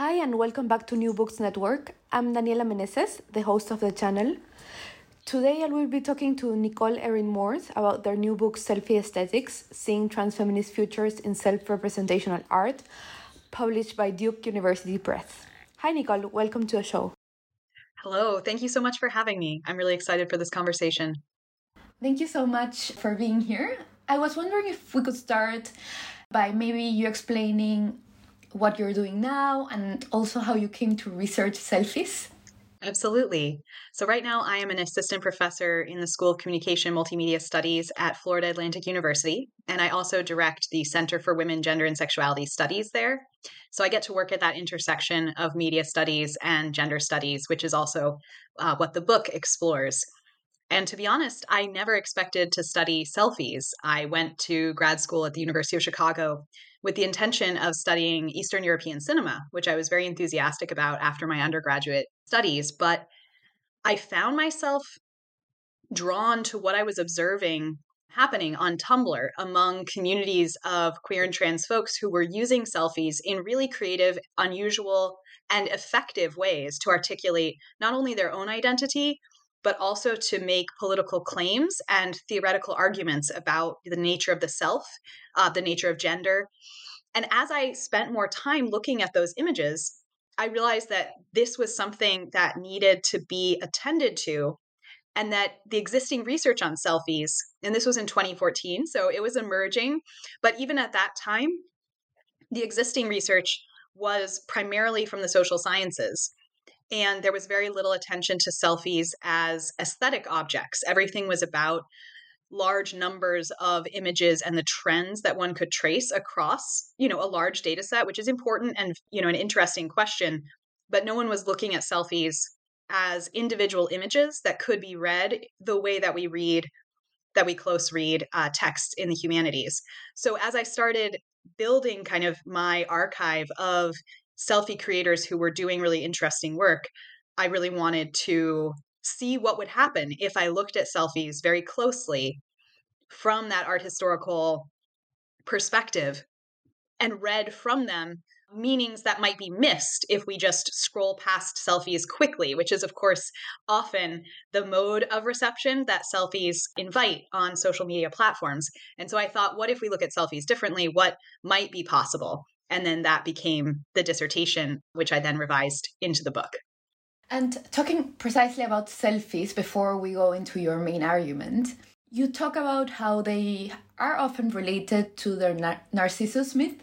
Hi, and welcome back to New Books Network. I'm Daniela Meneses, the host of the channel. Today, I will be talking to Nicole Erin Morse about their new book, Selfie Aesthetics Seeing Transfeminist Futures in Self Representational Art, published by Duke University Press. Hi, Nicole. Welcome to the show. Hello. Thank you so much for having me. I'm really excited for this conversation. Thank you so much for being here. I was wondering if we could start by maybe you explaining what you're doing now and also how you came to research selfies. Absolutely. So, right now, I am an assistant professor in the School of Communication Multimedia Studies at Florida Atlantic University. And I also direct the Center for Women, Gender, and Sexuality Studies there. So, I get to work at that intersection of media studies and gender studies, which is also uh, what the book explores. And to be honest, I never expected to study selfies. I went to grad school at the University of Chicago with the intention of studying Eastern European cinema, which I was very enthusiastic about after my undergraduate studies. But I found myself drawn to what I was observing happening on Tumblr among communities of queer and trans folks who were using selfies in really creative, unusual, and effective ways to articulate not only their own identity, but also to make political claims and theoretical arguments about the nature of the self, uh, the nature of gender. And as I spent more time looking at those images, I realized that this was something that needed to be attended to, and that the existing research on selfies, and this was in 2014, so it was emerging, but even at that time, the existing research was primarily from the social sciences. And there was very little attention to selfies as aesthetic objects. Everything was about large numbers of images and the trends that one could trace across, you know, a large data set, which is important and, you know, an interesting question. But no one was looking at selfies as individual images that could be read the way that we read that we close read uh, text in the humanities. So as I started building kind of my archive of selfie creators who were doing really interesting work, I really wanted to see what would happen if I looked at selfies very closely from that art historical perspective and read from them meanings that might be missed if we just scroll past selfies quickly, which is, of course, often the mode of reception that selfies invite on social media platforms. And so I thought, what if we look at selfies differently? What might be possible? And then that became the dissertation, which I then revised into the book. And talking precisely about selfies before we go into your main argument, you talk about how they are often related to their nar- Narcissus myth.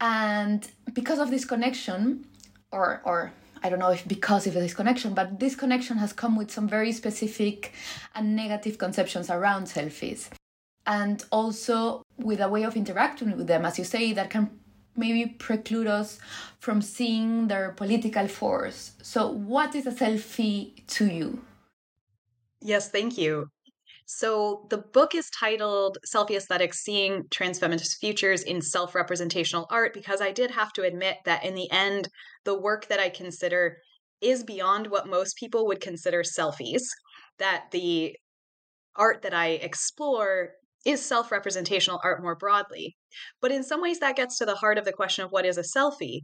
And because of this connection, or, or I don't know if because of this connection, but this connection has come with some very specific and negative conceptions around selfies. And also with a way of interacting with them, as you say, that can maybe preclude us from seeing their political force. So, what is a selfie to you? Yes, thank you. So the book is titled Selfie Aesthetics Seeing Transfeminist Futures in Self Representational Art because I did have to admit that in the end, the work that I consider is beyond what most people would consider selfies, that the art that I explore is self representational art more broadly. But in some ways, that gets to the heart of the question of what is a selfie.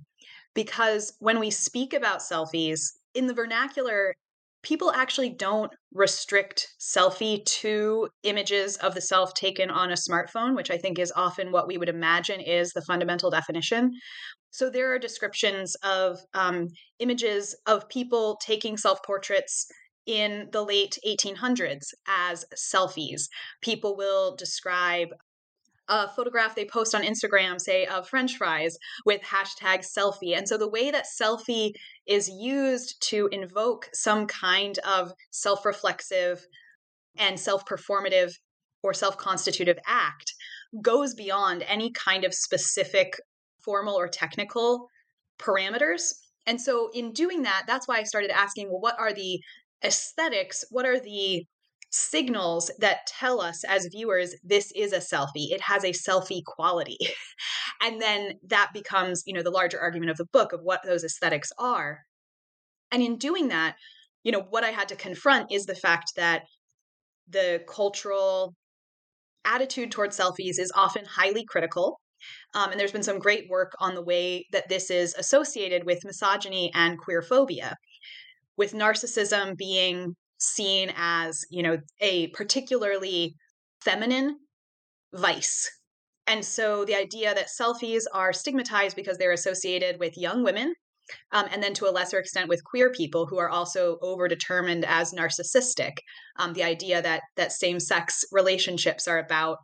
Because when we speak about selfies, in the vernacular, people actually don't restrict selfie to images of the self taken on a smartphone, which I think is often what we would imagine is the fundamental definition. So there are descriptions of um, images of people taking self portraits in the late 1800s as selfies. People will describe a photograph they post on Instagram, say, of French fries with hashtag selfie. And so the way that selfie is used to invoke some kind of self reflexive and self performative or self constitutive act goes beyond any kind of specific formal or technical parameters. And so, in doing that, that's why I started asking well, what are the aesthetics? What are the signals that tell us as viewers this is a selfie it has a selfie quality and then that becomes you know the larger argument of the book of what those aesthetics are and in doing that you know what i had to confront is the fact that the cultural attitude towards selfies is often highly critical um, and there's been some great work on the way that this is associated with misogyny and queer phobia with narcissism being seen as, you know, a particularly feminine vice. And so the idea that selfies are stigmatized because they're associated with young women, um, and then to a lesser extent with queer people who are also overdetermined as narcissistic. Um, the idea that that same sex relationships are about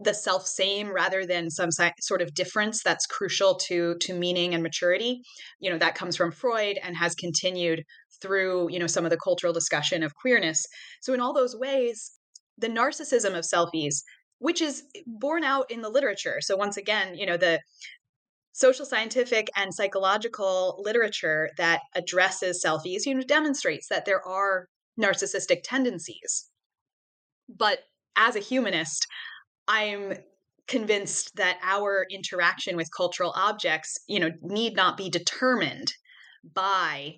the self same rather than some sort of difference that's crucial to to meaning and maturity. You know that comes from freud and has continued through you know some of the cultural discussion of queerness. So in all those ways the narcissism of selfies which is borne out in the literature. So once again you know the social scientific and psychological literature that addresses selfies you know demonstrates that there are narcissistic tendencies. But as a humanist i'm convinced that our interaction with cultural objects you know need not be determined by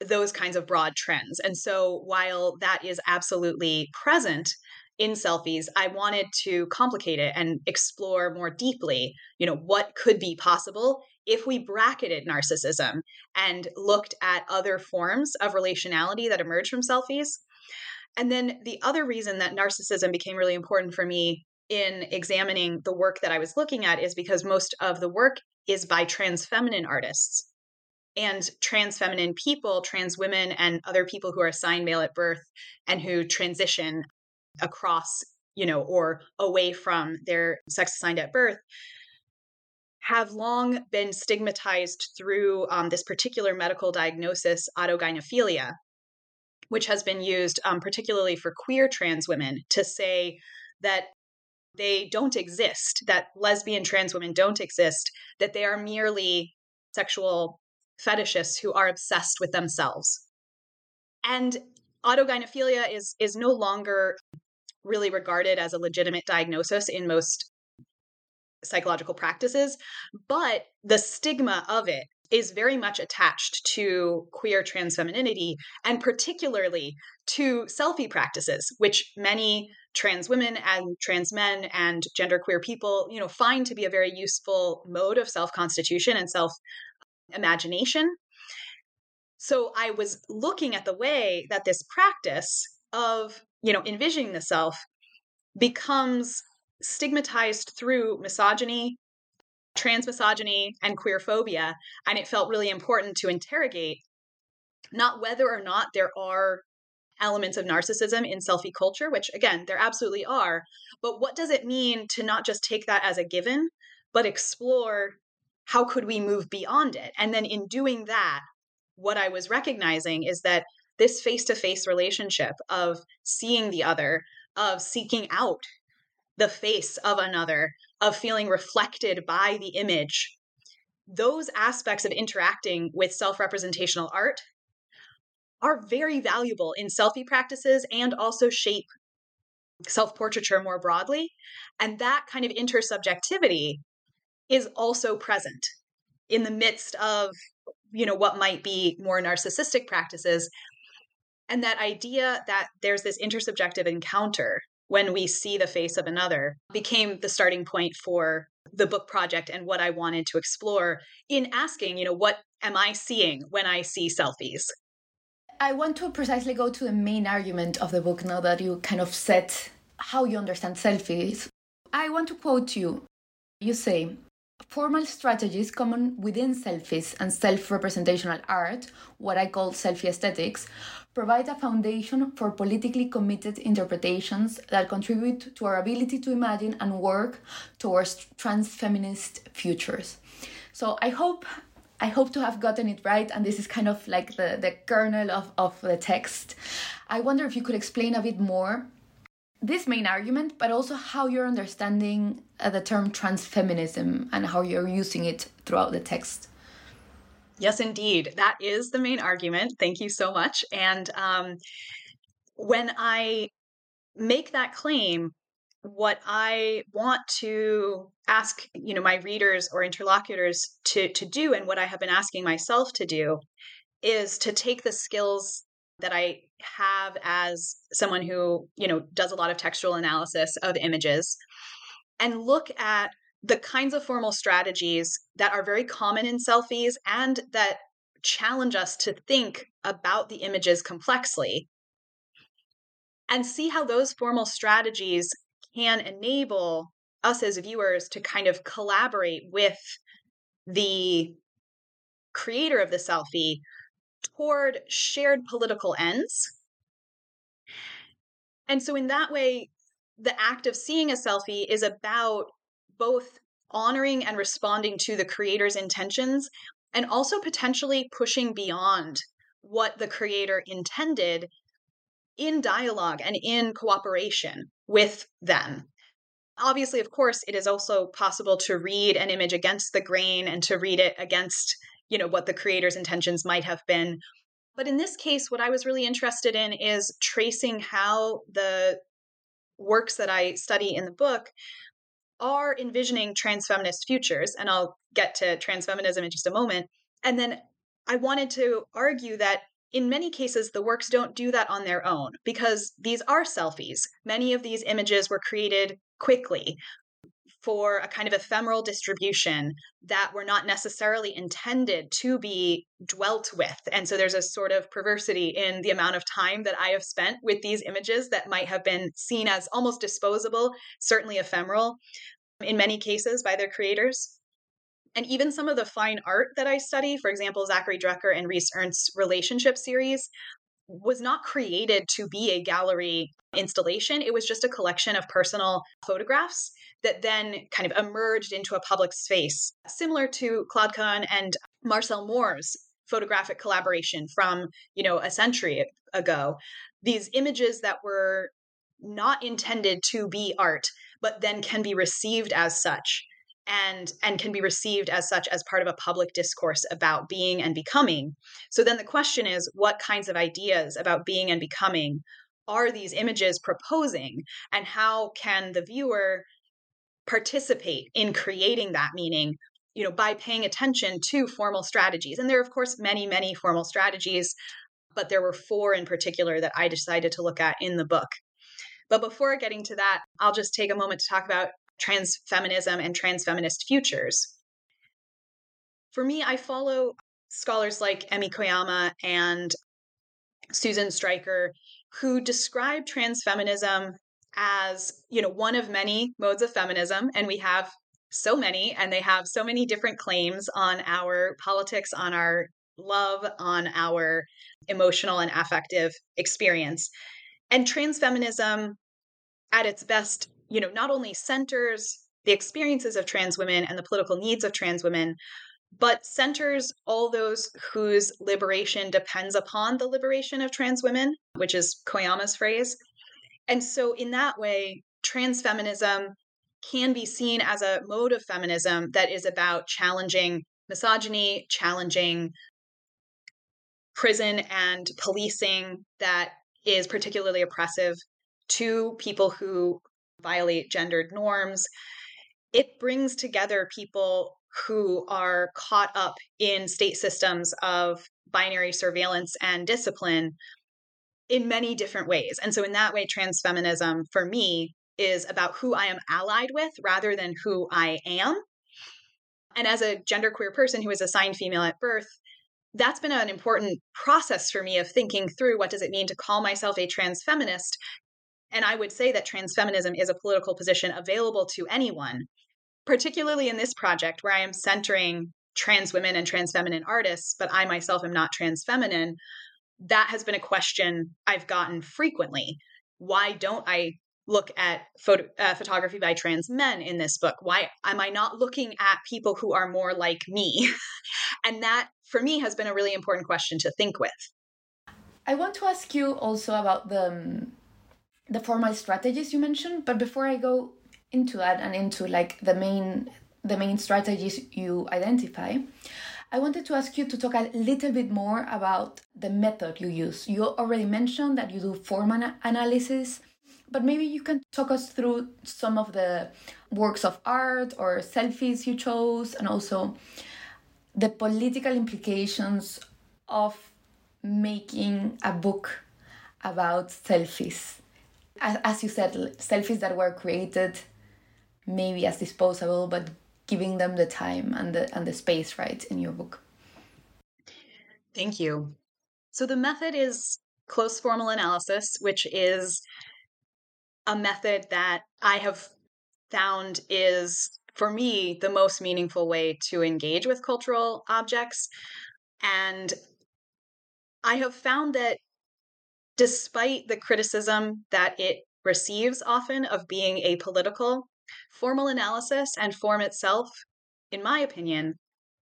those kinds of broad trends. And so while that is absolutely present in selfies, I wanted to complicate it and explore more deeply, you know, what could be possible if we bracketed narcissism and looked at other forms of relationality that emerge from selfies. And then the other reason that narcissism became really important for me in examining the work that I was looking at is because most of the work is by trans feminine artists. And trans feminine people, trans women, and other people who are assigned male at birth and who transition across, you know, or away from their sex assigned at birth have long been stigmatized through um, this particular medical diagnosis, autogynephilia, which has been used um, particularly for queer trans women to say that they don't exist, that lesbian trans women don't exist, that they are merely sexual fetishists who are obsessed with themselves. And autogynephilia is is no longer really regarded as a legitimate diagnosis in most psychological practices, but the stigma of it is very much attached to queer trans femininity and particularly to selfie practices which many trans women and trans men and genderqueer people you know find to be a very useful mode of self constitution and self imagination. So I was looking at the way that this practice of, you know, envisioning the self becomes stigmatized through misogyny, trans misogyny, and queer phobia. And it felt really important to interrogate not whether or not there are elements of narcissism in selfie culture, which again, there absolutely are, but what does it mean to not just take that as a given, but explore how could we move beyond it? And then in doing that, what I was recognizing is that this face to face relationship of seeing the other, of seeking out the face of another, of feeling reflected by the image, those aspects of interacting with self representational art are very valuable in selfie practices and also shape self portraiture more broadly. And that kind of intersubjectivity is also present in the midst of you know what might be more narcissistic practices and that idea that there's this intersubjective encounter when we see the face of another became the starting point for the book project and what I wanted to explore in asking, you know, what am I seeing when I see selfies? I want to precisely go to the main argument of the book now that you kind of set how you understand selfies. I want to quote you. You say, Formal strategies common within selfies and self representational art, what I call selfie aesthetics, provide a foundation for politically committed interpretations that contribute to our ability to imagine and work towards trans feminist futures. So I hope I hope to have gotten it right, and this is kind of like the, the kernel of, of the text. I wonder if you could explain a bit more this main argument, but also how you're understanding uh, the term transfeminism and how you're using it throughout the text. Yes, indeed. That is the main argument. Thank you so much. And um, when I make that claim, what I want to ask, you know, my readers or interlocutors to to do, and what I have been asking myself to do, is to take the skills that I have as someone who, you know, does a lot of textual analysis of images and look at the kinds of formal strategies that are very common in selfies and that challenge us to think about the images complexly and see how those formal strategies can enable us as viewers to kind of collaborate with the creator of the selfie toward shared political ends. And so, in that way, the act of seeing a selfie is about both honoring and responding to the creator's intentions and also potentially pushing beyond what the creator intended in dialogue and in cooperation with them. Obviously, of course, it is also possible to read an image against the grain and to read it against you know what the creator's intentions might have been but in this case what i was really interested in is tracing how the works that i study in the book are envisioning transfeminist futures and i'll get to transfeminism in just a moment and then i wanted to argue that in many cases, the works don't do that on their own because these are selfies. Many of these images were created quickly for a kind of ephemeral distribution that were not necessarily intended to be dwelt with. And so there's a sort of perversity in the amount of time that I have spent with these images that might have been seen as almost disposable, certainly ephemeral in many cases by their creators. And even some of the fine art that I study, for example, Zackary Drucker and Rhys Ernst's relationship series, was not created to be a gallery installation. It was just a collection of personal photographs that then kind of emerged into a public space, similar to Claude Cahun and Marcel Moore's photographic collaboration from, you know, a century ago. These images that were not intended to be art, but then can be received as such and and can be received as such as part of a public discourse about being and becoming. So then the question is what kinds of ideas about being and becoming are these images proposing? And how can the viewer participate in creating that meaning you know by paying attention to formal strategies? And there are of course many many formal strategies but there were four in particular that i decided to look at in the book. But before getting to that i'll just take a moment to talk about transfeminism and trans feminist futures. For me i follow scholars like emi koyama and susan stryker who describe trans feminism as you know one of many modes of feminism and we have so many and they have so many different claims on our politics on our love on our emotional and affective experience. And trans feminism at its best you know not only centers the experiences of trans women and the political needs of trans women but centers all those whose liberation depends upon the liberation of trans women which is koyama's phrase. And so, in that way, trans feminism can be seen as a mode of feminism that is about challenging misogyny, challenging prison and policing that is particularly oppressive to people who violate gendered norms. It brings together people who are caught up in state systems of binary surveillance and discipline in many different ways. And so, in that way, transfeminism for me is about who I am allied with rather than who I am. And as a genderqueer person who was assigned female at birth, that's been an important process for me of thinking through what does it mean to call myself a trans feminist and i would say that trans feminism is a political position available to anyone particularly in this project where i am centering trans women and trans feminine artists but i myself am not trans feminine that has been a question i've gotten frequently why don't i look at photo, uh, photography by trans men in this book? Why am I not looking at people who are more like me? and that, for me, has been a really important question to think with. I want to ask you also about the um, the formal strategies you mentioned, but before I go into that and into like the main the main strategies you identify, I wanted to ask you to talk a little bit more about the method you use. You already mentioned that you do form analysis but maybe you can talk us through some of the works of art or selfies you chose and also the political implications of making a book about selfies. As, as you said, selfies that were created maybe as disposable, but giving them the time and the, and the space, right, in your book. Thank you. So the method is close formal analysis, which is a method that I have found is, for me, the most meaningful way to engage with cultural objects. And I have found that despite the criticism that it receives often of being apolitical, formal analysis and form itself, in my opinion,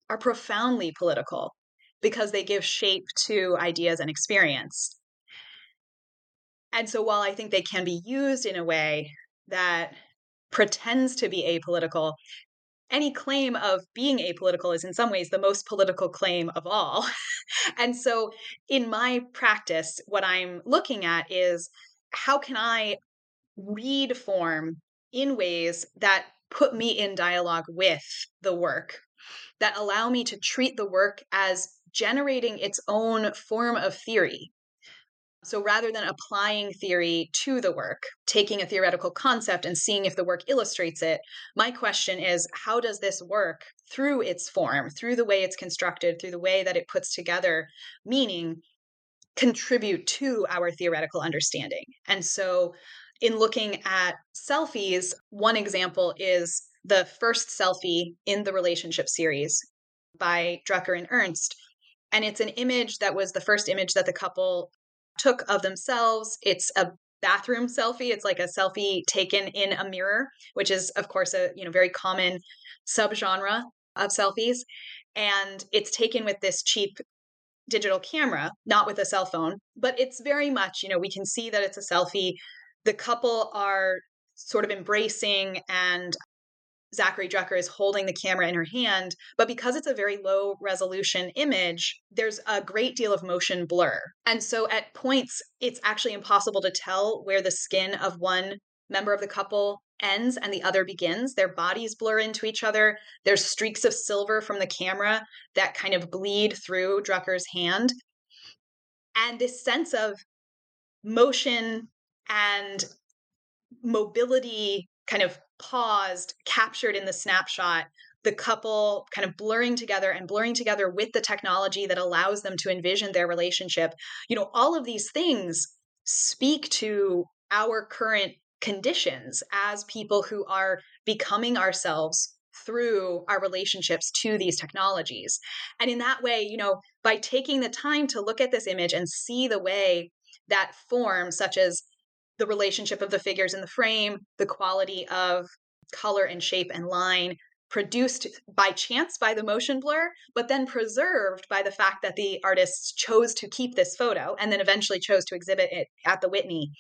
are profoundly political because they give shape to ideas and experience. And so while I think they can be used in a way that pretends to be apolitical, any claim of being apolitical is in some ways the most political claim of all. and so in my practice, what I'm looking at is how can I read form in ways that put me in dialogue with the work, that allow me to treat the work as generating its own form of theory so rather than applying theory to the work, taking a theoretical concept and seeing if the work illustrates it, my question is how does this work through its form, through the way it's constructed, through the way that it puts together meaning, contribute to our theoretical understanding? And so in looking at selfies, one example is the first selfie in the relationship series by Drucker and Ernst. And it's an image that was the first image that the couple took of themselves. It's a bathroom selfie. It's like a selfie taken in a mirror, which is of course a, you know, very common subgenre of selfies. And it's taken with this cheap digital camera, not with a cell phone, but it's very much, you know, we can see that it's a selfie. The couple are sort of embracing and Zackary Drucker is holding the camera in her hand, but because it's a very low resolution image, there's a great deal of motion blur. And so at points, it's actually impossible to tell where the skin of one member of the couple ends and the other begins. Their bodies blur into each other. There's streaks of silver from the camera that kind of bleed through Drucker's hand. And this sense of motion and mobility kind of paused, captured in the snapshot, the couple kind of blurring together and blurring together with the technology that allows them to envision their relationship. You know, all of these things speak to our current conditions as people who are becoming ourselves through our relationships to these technologies. And in that way, you know, by taking the time to look at this image and see the way that forms, such as the relationship of the figures in the frame, the quality of color and shape and line produced by chance by the motion blur, but then preserved by the fact that the artists chose to keep this photo and then eventually chose to exhibit it at the Whitney.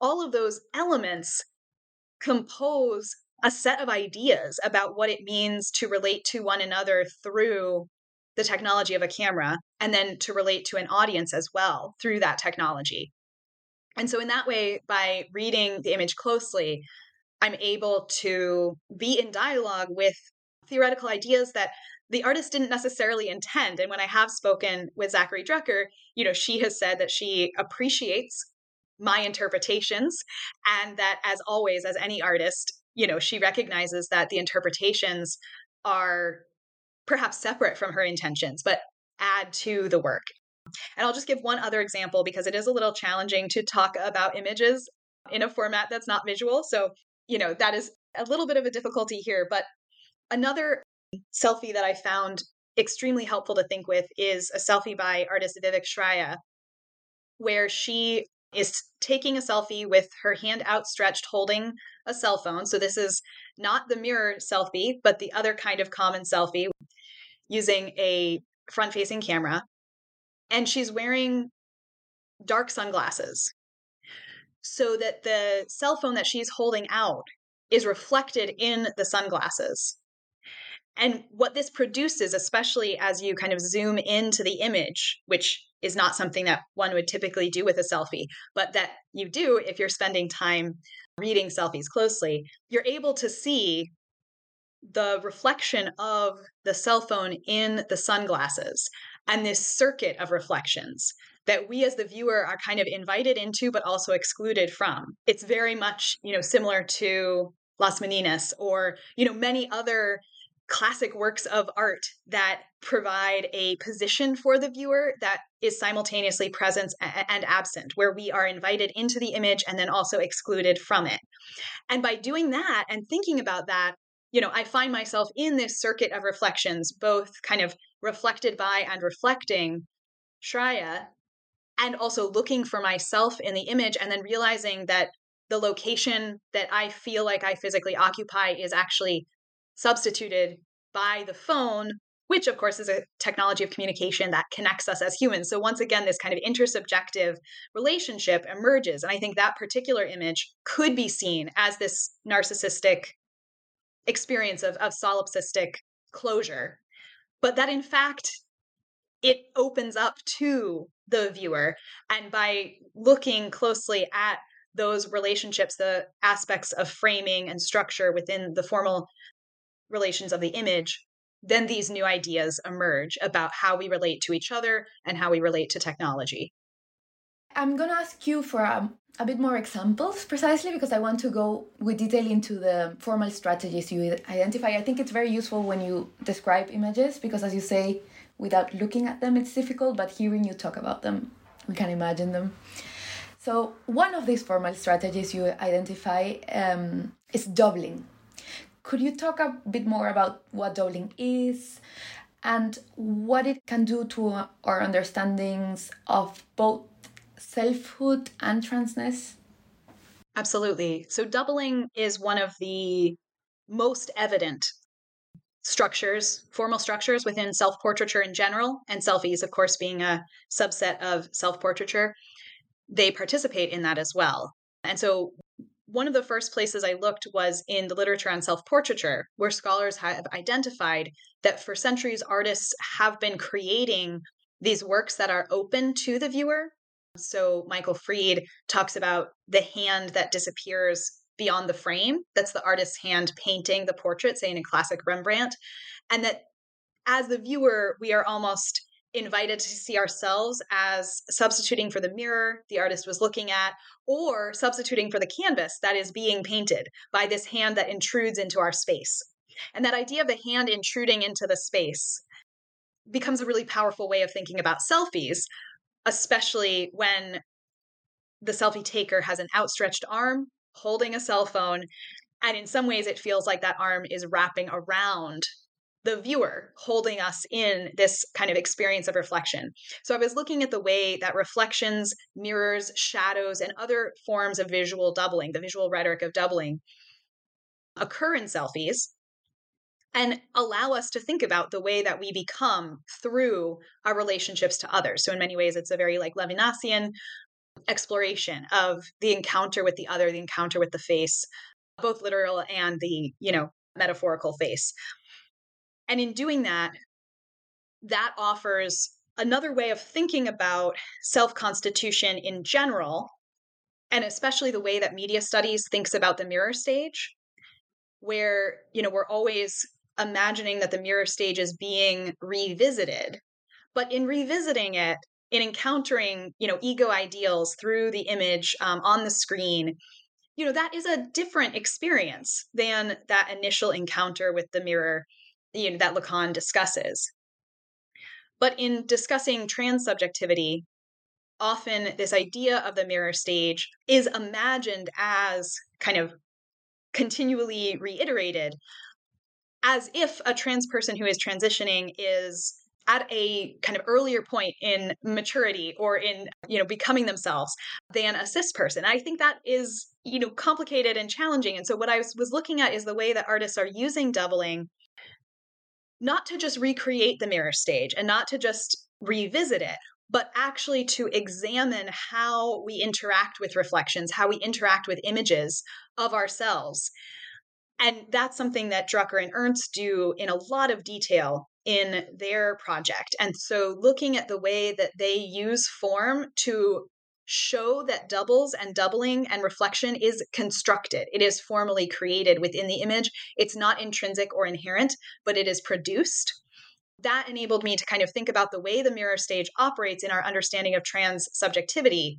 All of those elements compose a set of ideas about what it means to relate to one another through the technology of a camera and then to relate to an audience as well through that technology. And so, in that way, by reading the image closely, I'm able to be in dialogue with theoretical ideas that the artist didn't necessarily intend. And when I have spoken with Zackary Drucker, you know, she has said that she appreciates my interpretations and that as always as any artist, you know, she recognizes that the interpretations are perhaps separate from her intentions, but add to the work. And I'll just give one other example because it is a little challenging to talk about images in a format that's not visual. So, you know, that is a little bit of a difficulty here. But another selfie that I found extremely helpful to think with is a selfie by artist Vivek Shraya, where she is taking a selfie with her hand outstretched holding a cell phone. So this is not the mirror selfie, but the other kind of common selfie using a front facing camera. And she's wearing dark sunglasses so that the cell phone that she's holding out is reflected in the sunglasses. And what this produces, especially as you kind of zoom into the image, which is not something that one would typically do with a selfie, but that you do if you're spending time reading selfies closely, you're able to see the reflection of the cell phone in the sunglasses and this circuit of reflections that we as the viewer are kind of invited into but also excluded from it's very much you know similar to las meninas or you know many other classic works of art that provide a position for the viewer that is simultaneously present and absent, where we are invited into the image and then also excluded from it. And by doing that and thinking about that, you know, I find myself in this circuit of reflections, both kind of reflected by and reflecting Shraya, and also looking for myself in the image and then realizing that the location that I feel like I physically occupy is actually substituted by the phone, which of course is a technology of communication that connects us as humans. So once again, this kind of intersubjective relationship emerges. And I think that particular image could be seen as this narcissistic experience of, of solipsistic closure, but that in fact, it opens up to the viewer. And by looking closely at those relationships, the aspects of framing and structure within the formal relations of the image, then these new ideas emerge about how we relate to each other and how we relate to technology. I'm to ask you for a, a, bit more examples precisely because I want to go with detail into the formal strategies you identify. I think it's very useful when you describe images because, as you say, without looking at them, it's difficult, but hearing you talk about them, we can imagine them. So, one of these formal strategies you identify um, is doubling. Could you talk a bit more about what doubling is and what it can do to our understandings of both selfhood and transness? Absolutely. So, doubling is one of the most evident structures, formal structures within self portraiture in general, and selfies, of course, being a subset of self portraiture. They participate in that as well. And so, one of the first places I looked was in the literature on self portraiture, where scholars have identified that for centuries, artists have been creating these works that are open to the viewer. So, Michael Fried talks about the hand that disappears beyond the frame. That's the artist's hand painting the portrait, say in a classic Rembrandt. And that as the viewer, we are almost invited to see ourselves as substituting for the mirror the artist was looking at, or substituting for the canvas that is being painted by this hand that intrudes into our space. And that idea of the hand intruding into the space becomes a really powerful way of thinking about selfies, especially when the selfie taker has an outstretched arm holding a cell phone. And in some ways, it feels like that arm is wrapping around the viewer holding us in this kind of experience of reflection. So I was looking at the way that reflections, mirrors, shadows, and other forms of visual doubling, the visual rhetoric of doubling, occur in selfies and allow us to think about the way that we become through our relationships to others. So in many ways, it's a very like Levinasian exploration of the encounter with the other, the encounter with the face, both literal and the, you know, metaphorical face. And in doing that, that offers another way of thinking about self constitution in general and especially the way that media studies thinks about the mirror stage, where, you know, we're always imagining that the mirror stage is being revisited. But in revisiting it, in encountering, you know, ego ideals through the image um, on the screen, you know, that is a different experience than that initial encounter with the mirror, you know, that Lacan discusses. But in discussing trans subjectivity, often this idea of the mirror stage is imagined as kind of continually reiterated as if a trans person who is transitioning is at a kind of earlier point in maturity or in you know becoming themselves than a cis person i think that is you know complicated and challenging and so what i was, was looking at is the way that artists are using doubling not to just recreate the mirror stage and not to just revisit it but actually to examine how we interact with reflections, how we interact with images of ourselves. And that's something that Drucker and Ernst do in a lot of detail in their project. And so, looking at the way that they use form to show that doubles and doubling and reflection is constructed. It is formally created within the image. It's not intrinsic or inherent, but it is produced that enabled me to kind of think about the way the mirror stage operates in our understanding of trans subjectivity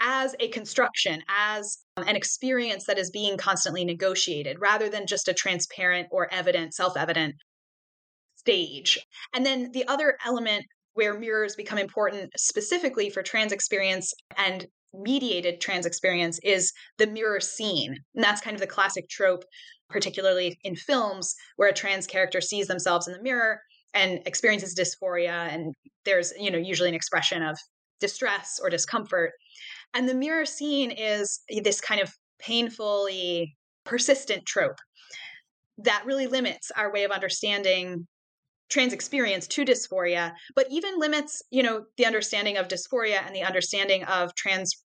as a construction, as Um, an experience that is being constantly negotiated, rather than just a transparent or evident, self evident stage. And then the other element where mirrors become important specifically for trans experience and mediated trans experience is the mirror scene. And that's kind of the classic trope particularly in films where a trans character sees themselves in the mirror and experiences dysphoria and there's you know usually an expression of distress or discomfort and the mirror scene is this kind of painfully persistent trope that really limits our way of understanding trans experience to dysphoria but even limits you know the understanding of dysphoria and the understanding of trans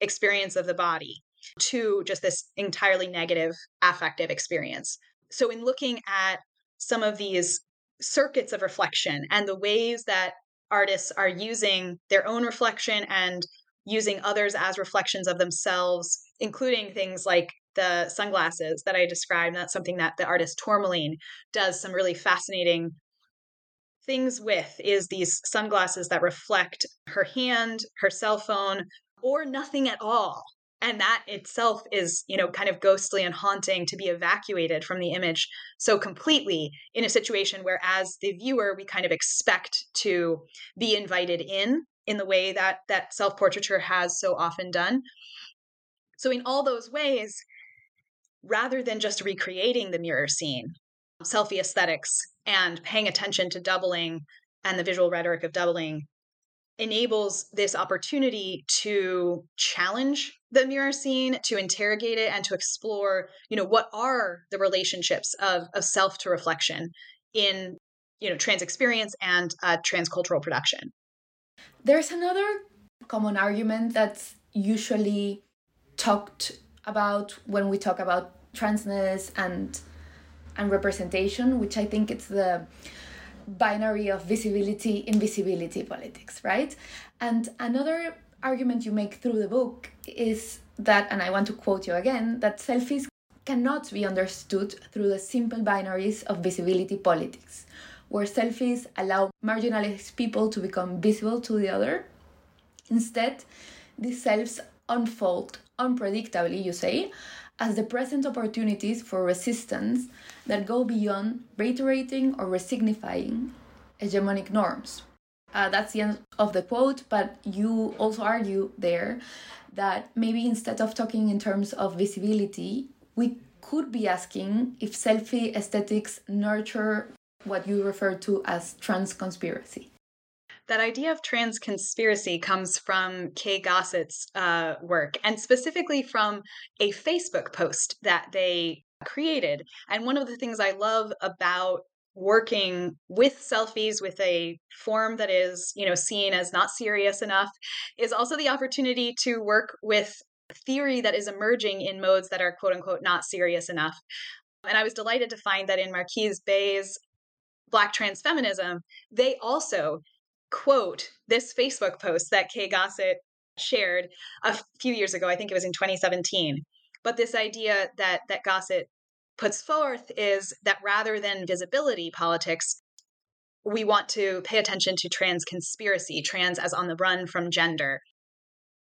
experience of the body to just this entirely negative affective experience. So, in looking at some of these circuits of reflection and the ways that artists are using their own reflection and using others as reflections of themselves, including things like the sunglasses that I described. That's something that the artist Tourmaline does some really fascinating things with is these sunglasses that reflect her hand, her cell phone, or nothing at all and that itself is you know kind of ghostly and haunting to be evacuated from the image so completely in a situation where as the viewer we kind of expect to be invited in in the way that that self-portraiture has so often done. So in all those ways rather than just recreating the mirror scene selfie aesthetics and paying attention to doubling and the visual rhetoric of doubling enables this opportunity to challenge the mirror scene to interrogate it and to explore you know what are the relationships of, of self to reflection in you know trans experience and uh, transcultural production there's another common argument that's usually talked about when we talk about transness and and representation which i think it's the binary of visibility invisibility politics right? And another argument you make through the book is that and i want to quote you again that selfies cannot be understood through the simple binaries of visibility politics where selfies allow marginalized people to become visible to the other instead these selves unfold unpredictably you say as the present opportunities for resistance that go beyond reiterating or resignifying hegemonic norms. Uh, that's the end of the quote, but you also argue there that maybe instead of talking in terms of visibility, we could be asking if selfie aesthetics nurture what you refer to as trans conspiracy that idea of trans conspiracy comes from Kay Gossett's uh, work, and specifically from a Facebook post that they created. And one of the things I love about working with selfies with a form that is you know seen as not serious enough is also the opportunity to work with theory that is emerging in modes that are quote unquote not serious enough and i was delighted to find that in marquis bey's black trans feminism they also quote this Facebook post that Kay Gossett shared a few years ago. I think it was in 2017. But this idea that that Gossett puts forth is that rather than visibility politics, we want to pay attention to trans conspiracy, trans as on the run from gender.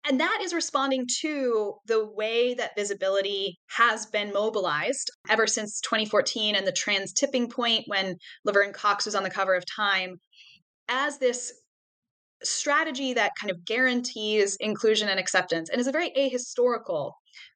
And that is responding to the way that visibility has been mobilized ever since 2014 and the trans tipping point when Laverne Cox was on the cover of Time as this strategy that kind of guarantees inclusion and acceptance and is a very ahistorical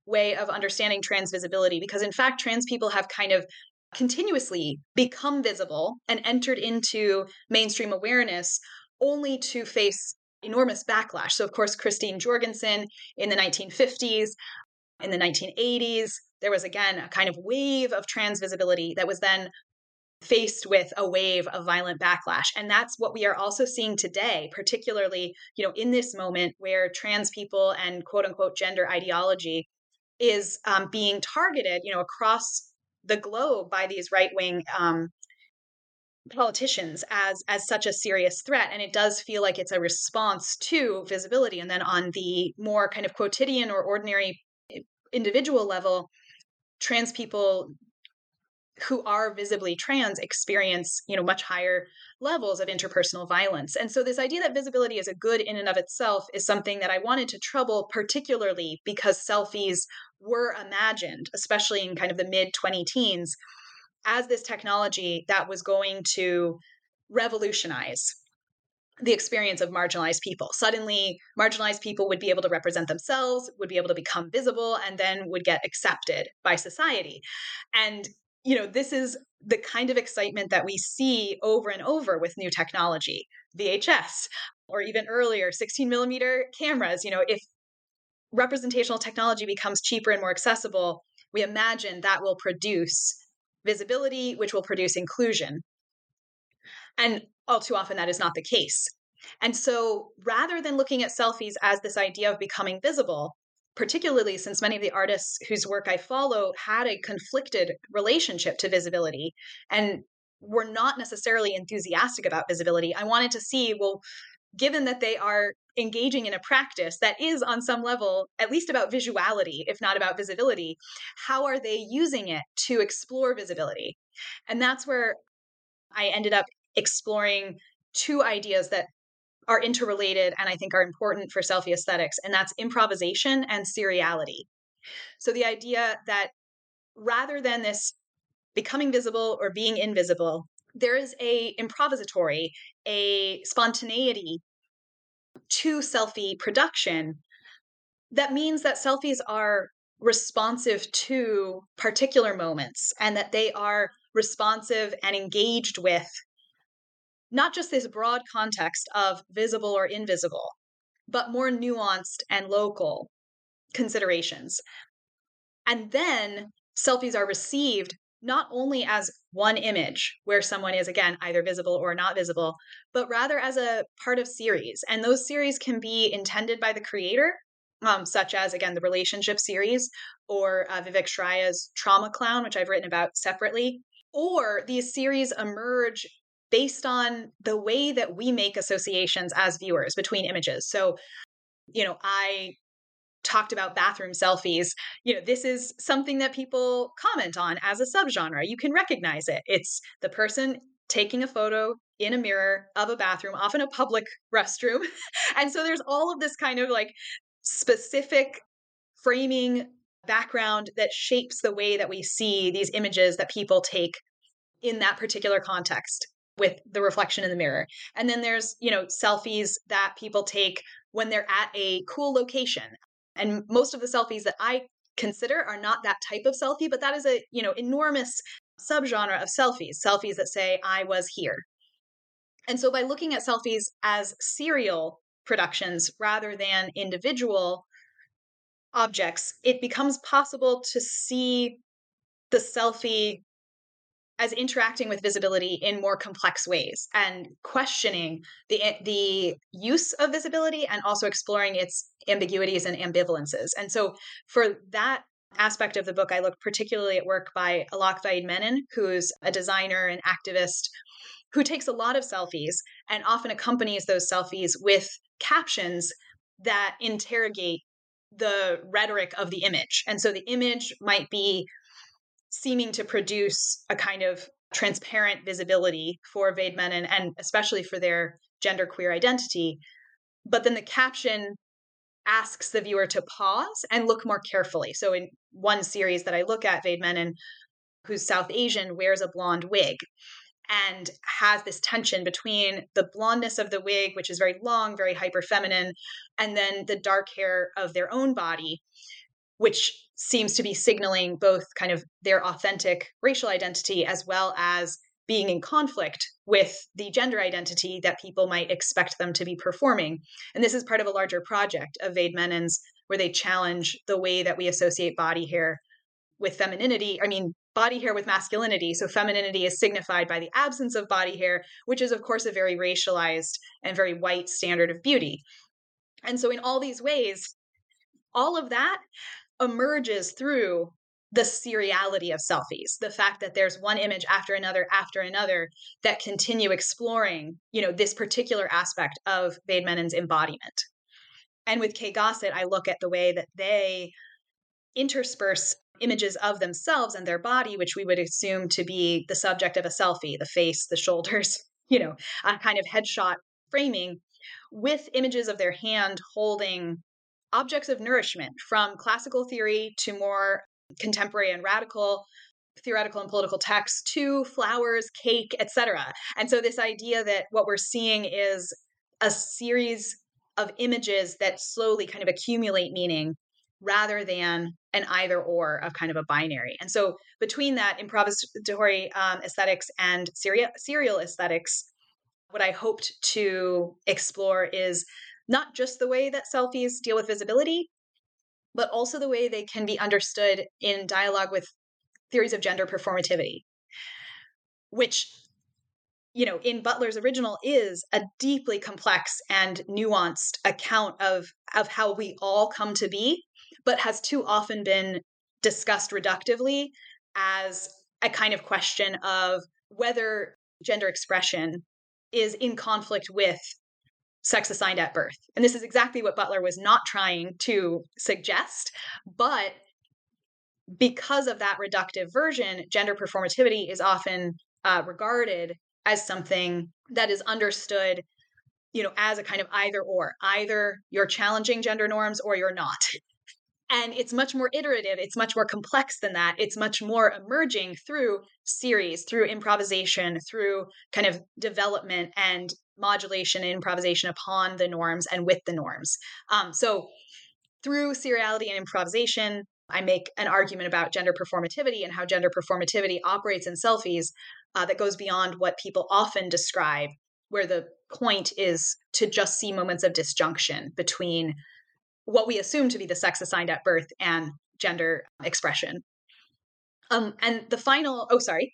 way of understanding trans visibility because in fact trans people have kind of continuously become visible and entered into mainstream awareness only to face enormous backlash. So, of course, Christine Jorgensen in the 1950s, in the 1980s, there was again a kind of wave of trans visibility that was then faced with a wave of violent backlash and that's what we are also seeing today particularly you know in this moment where trans people and quote unquote gender ideology is um, being targeted you know across the globe by these right wing um, politicians as as such a serious threat and it does feel like it's a response to visibility. And then on the more kind of quotidian or ordinary eh, individual level trans people who are visibly trans experience you know much higher levels of interpersonal violence. And so this idea that visibility is a good in and of itself is something that i wanted to trouble particularly because selfies were imagined especially in kind of the mid 20 teens as this technology that was going to revolutionize the experience of marginalized people. Suddenly, marginalized people would be able to represent themselves, would be able to become visible, and then would get accepted by society. And you know, this is the kind of excitement that we see over and over with new technology, VHS, or even earlier, 16 millimeter cameras. You know, if representational technology becomes cheaper and more accessible, we imagine that will produce visibility, which will produce inclusion. And all too often, that is not the case. And so, rather than looking at selfies as this idea of becoming visible, particularly since many of the artists whose work I follow had a conflicted relationship to visibility and were not necessarily enthusiastic about visibility. I wanted to see, well, given that they are engaging in a practice that is on some level at least about visuality if not about visibility how are they using it to explore visibility and that's where i ended up exploring two ideas that are interrelated and I think are important for selfie aesthetics, and that's improvisation and seriality. So the idea that rather than this becoming visible or being invisible, there is a improvisatory, a spontaneity to selfie production that means that selfies are responsive to particular moments and that they are responsive and engaged with not just this broad context of visible or invisible, but more nuanced and local considerations. And then selfies are received not only as one image where someone is again either visible or not visible, but rather as a part of series. And those series can be intended by the creator, um, such as again the relationship series or uh, Vivek Shraya's Trauma Clown, which I've written about separately. Or these series emerge based on the way that we make associations as viewers between images. So, you know, I talked about bathroom selfies. You know, this is something that people comment on as a subgenre. You can recognize it. It's the person taking a photo in a mirror of a bathroom, often a public restroom. and so there's all of this kind of like specific framing background that shapes the way that we see these images that people take in that particular context with the reflection in the mirror. And then there's, you know, selfies that people take when they're at a cool location. And most of the selfies that I consider are not that type of selfie, but that is a, you know, enormous subgenre of selfies, selfies that say I was here. And so by looking at selfies as serial productions rather than individual objects, it becomes possible to see the selfie as interacting with visibility in more complex ways and questioning the the use of visibility and also exploring its ambiguities and ambivalences. And so for that aspect of the book, I look particularly at work by Alok Vaid-Menon, who's a designer and activist who takes a lot of selfies and often accompanies those selfies with captions that interrogate the rhetoric of the image. And so the image might be seeming to produce a kind of transparent visibility for Vaid-Menon and especially for their genderqueer identity. But then the caption asks the viewer to pause and look more carefully. So in one series that I look at, Vaid-Menon, who's South Asian, wears a blonde wig and has this tension between the blondness of the wig, which is very long, very hyper feminine, and then the dark hair of their own body, which seems to be signaling both kind of their authentic racial identity as well as being in conflict with the gender identity that people might expect them to be performing. And this is part of a larger project of Vaid-Menon's where they challenge the way that we associate body hair with femininity. I mean, body hair with masculinity. So femininity is signified by the absence of body hair, which is, of course, a very racialized and very white standard of beauty. And so, in all these ways, all of that emerges through the seriality of selfies the fact that there's one image after another after another that continue exploring you know this particular aspect of Vaid-Menon's embodiment. And with Che Gossett i look at the way that they intersperse images of themselves and their body, which we would assume to be the subject of a selfie the face, the shoulders, you know, a kind of headshot framing with images of their hand holding objects of nourishment from classical theory to more contemporary and radical theoretical and political texts to flowers cake etc and so this idea that what we're seeing is a series of images that slowly kind of accumulate meaning rather than an either or of kind of a binary. And so between that improvisatory um, aesthetics and serial, serial aesthetics, what I hoped to explore is not just the way that selfies deal with visibility, but also the way they can be understood in dialogue with theories of gender performativity, which you know in butler's original is a deeply complex and nuanced account of of how we all come to be but has too often been discussed reductively as a kind of question of whether gender expression is in conflict with sex assigned at birth. And this is exactly what Butler was not trying to suggest, but because of that reductive version, gender performativity is often uh, regarded as something that is understood you know as a kind of either or either you're challenging gender norms or you're not and it's much more iterative it's much more complex than that it's much more emerging through series through improvisation through kind of development and modulation and improvisation upon the norms and with the norms um, so through seriality and improvisation i make an argument about gender performativity and how gender performativity operates in selfies uh, that goes beyond what people often describe where the point is to just see moments of disjunction between what we assume to be the sex assigned at birth and gender expression. Um, and the final, oh, sorry.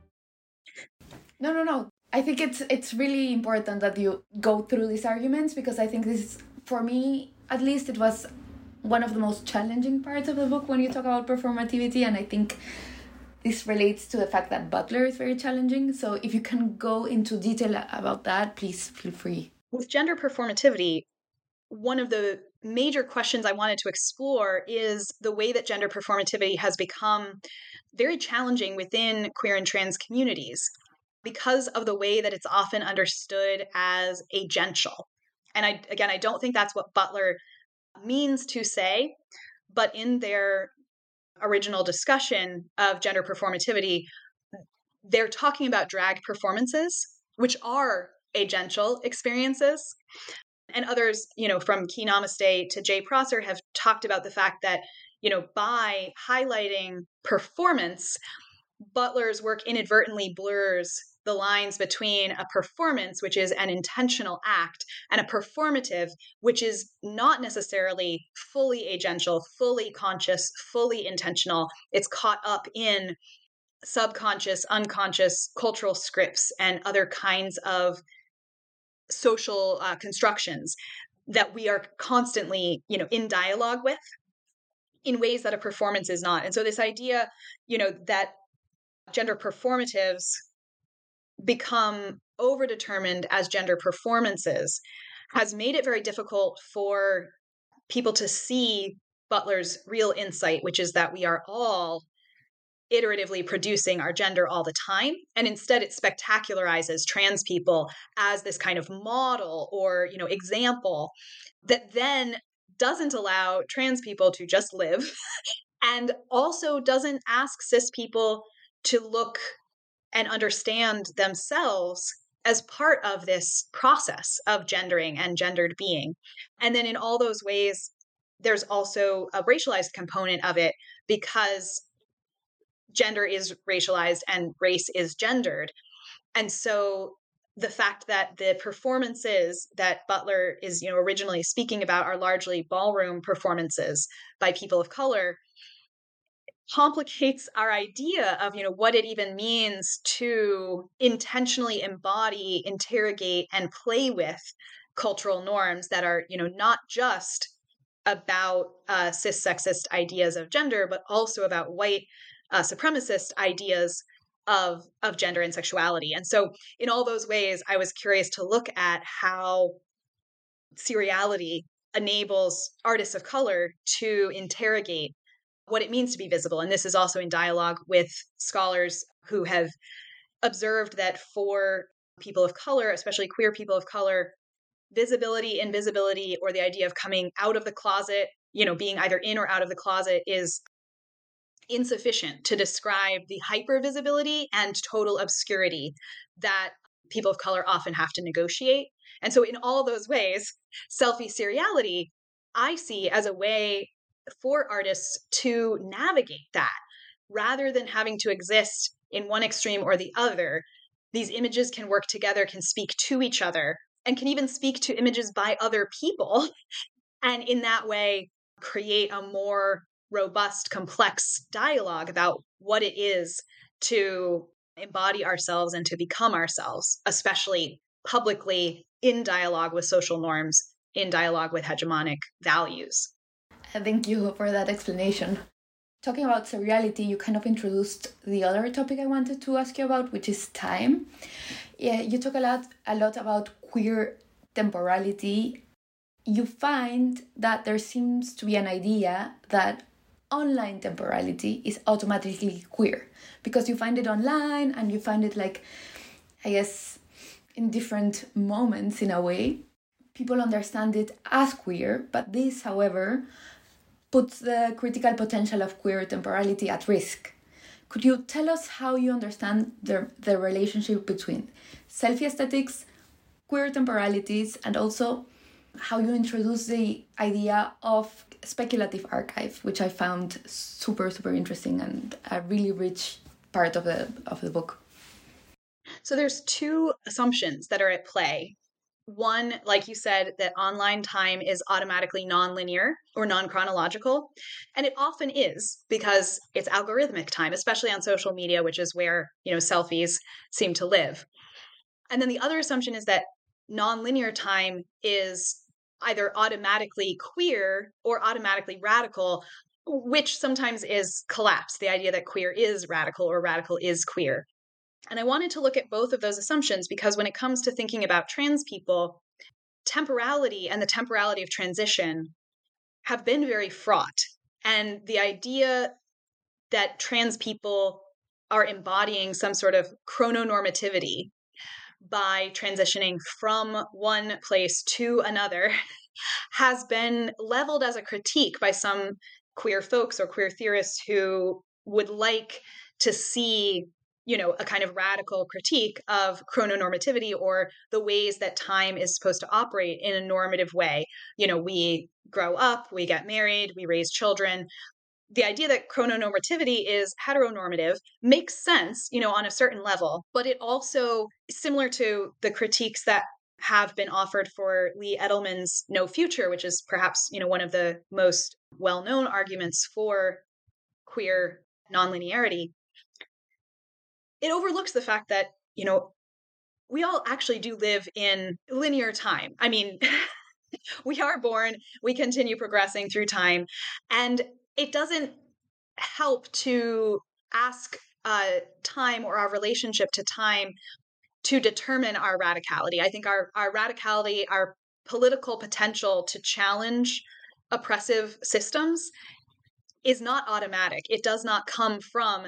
No, no, no. I think it's it's really important that you go through these arguments because I think this is, for me at least it was one of the most challenging parts of the book when you talk about performativity and I think this relates to the fact that Butler is very challenging. So if you can go into detail about that, please feel free. With gender performativity, one of the major questions I wanted to explore is the way that gender performativity has become very challenging within queer and trans communities because of the way that it's often understood as agential. And I again I don't think that's what Butler means to say, but in their original discussion of gender performativity, they're talking about drag performances, which are agential experiences. And others, you know, from Ki Namaste to Jay Prosser have talked about the fact that, you know, by highlighting performance, Butler's work inadvertently blurs the lines between a performance, which is an intentional act, and a performative, which is not necessarily fully agential, fully conscious, fully intentional. It's caught up in subconscious, unconscious cultural scripts and other kinds of social uh, constructions that we are constantly, you know, in dialogue with in ways that a performance is not. And so this idea, you know, that gender performatives become overdetermined as gender performances has made it very difficult for people to see Butler's real insight, which is that we are all iteratively producing our gender all the time and instead it spectacularizes trans people as this kind of model or you know example that then doesn't allow trans people to just live and also doesn't ask cis people to look and understand themselves as part of this process of gendering and gendered being. And then in all those ways, there's also a racialized component of it because gender is racialized and race is gendered. And so the fact that the performances that Butler is, you know, originally speaking about are largely ballroom performances by people of color complicates our idea of you know what it even means to intentionally embody interrogate and play with cultural norms that are you know not just about uh, cis sexist ideas of gender but also about white uh, supremacist ideas of of gender and sexuality. And so in all those ways i was curious to look at how seriality enables artists of color to interrogate what it means to be visible. And this is also in dialogue with scholars who have observed that for people of color, especially queer people of color, visibility, invisibility, or the idea of coming out of the closet, you know, being either in or out of the closet is insufficient to describe the hypervisibility and total obscurity that people of color often have to negotiate. And so, in all those ways, selfie seriality I see as a way for artists to navigate that rather than having to exist in one extreme or the other. These images can work together, can speak to each other, and can even speak to images by other people. And in that way, create a more robust, complex dialogue about what it is to embody ourselves and to become ourselves, especially publicly in dialogue with social norms, in dialogue with hegemonic values. Thank you for that explanation. Talking about seriality, you kind of introduced the other topic I wanted to ask you about, which is time. Yeah, you talk a lot a lot about queer temporality. You find that there seems to be an idea that online temporality is automatically queer because you find it online and you find it like I guess in different moments in a way. People understand it as queer, but this, however, puts the critical potential of queer temporality at risk. Could you tell us how you understand the, the relationship between selfie aesthetics, queer temporalities, and also how you introduce the idea of speculative archive, which I found super, super interesting and a really rich part of the of the book. So there's two assumptions that are at play one, like you said, that online time is automatically nonlinear or non chronological. And it often is because it's algorithmic time, especially on social media, which is where, you know, selfies seem to live. And then the other assumption is that nonlinear time is either automatically queer or automatically radical, which sometimes is collapse, the idea that queer is radical or radical is queer. And I wanted to look at both of those assumptions because when it comes to thinking about trans people, temporality and the temporality of transition have been very fraught. And the idea that trans people are embodying some sort of chrononormativity by transitioning from one place to another has been leveled as a critique by some queer folks or queer theorists who would like to see you know a kind of radical critique of chrononormativity or the ways that time is supposed to operate in a normative way you know we grow up we get married we raise children the idea that chrononormativity is heteronormative makes sense you know on a certain level but it also similar to the critiques that have been offered for Lee Edelman's No Future, which is perhaps, you know, one of the most well-known arguments for queer nonlinearity. It overlooks the fact that, you know, we all actually do live in linear time. I mean, we are born, we continue progressing through time, and it doesn't help to ask uh, time or our relationship to time to determine our radicality. I think our, our radicality, our political potential to challenge oppressive systems is not automatic. It does not come from,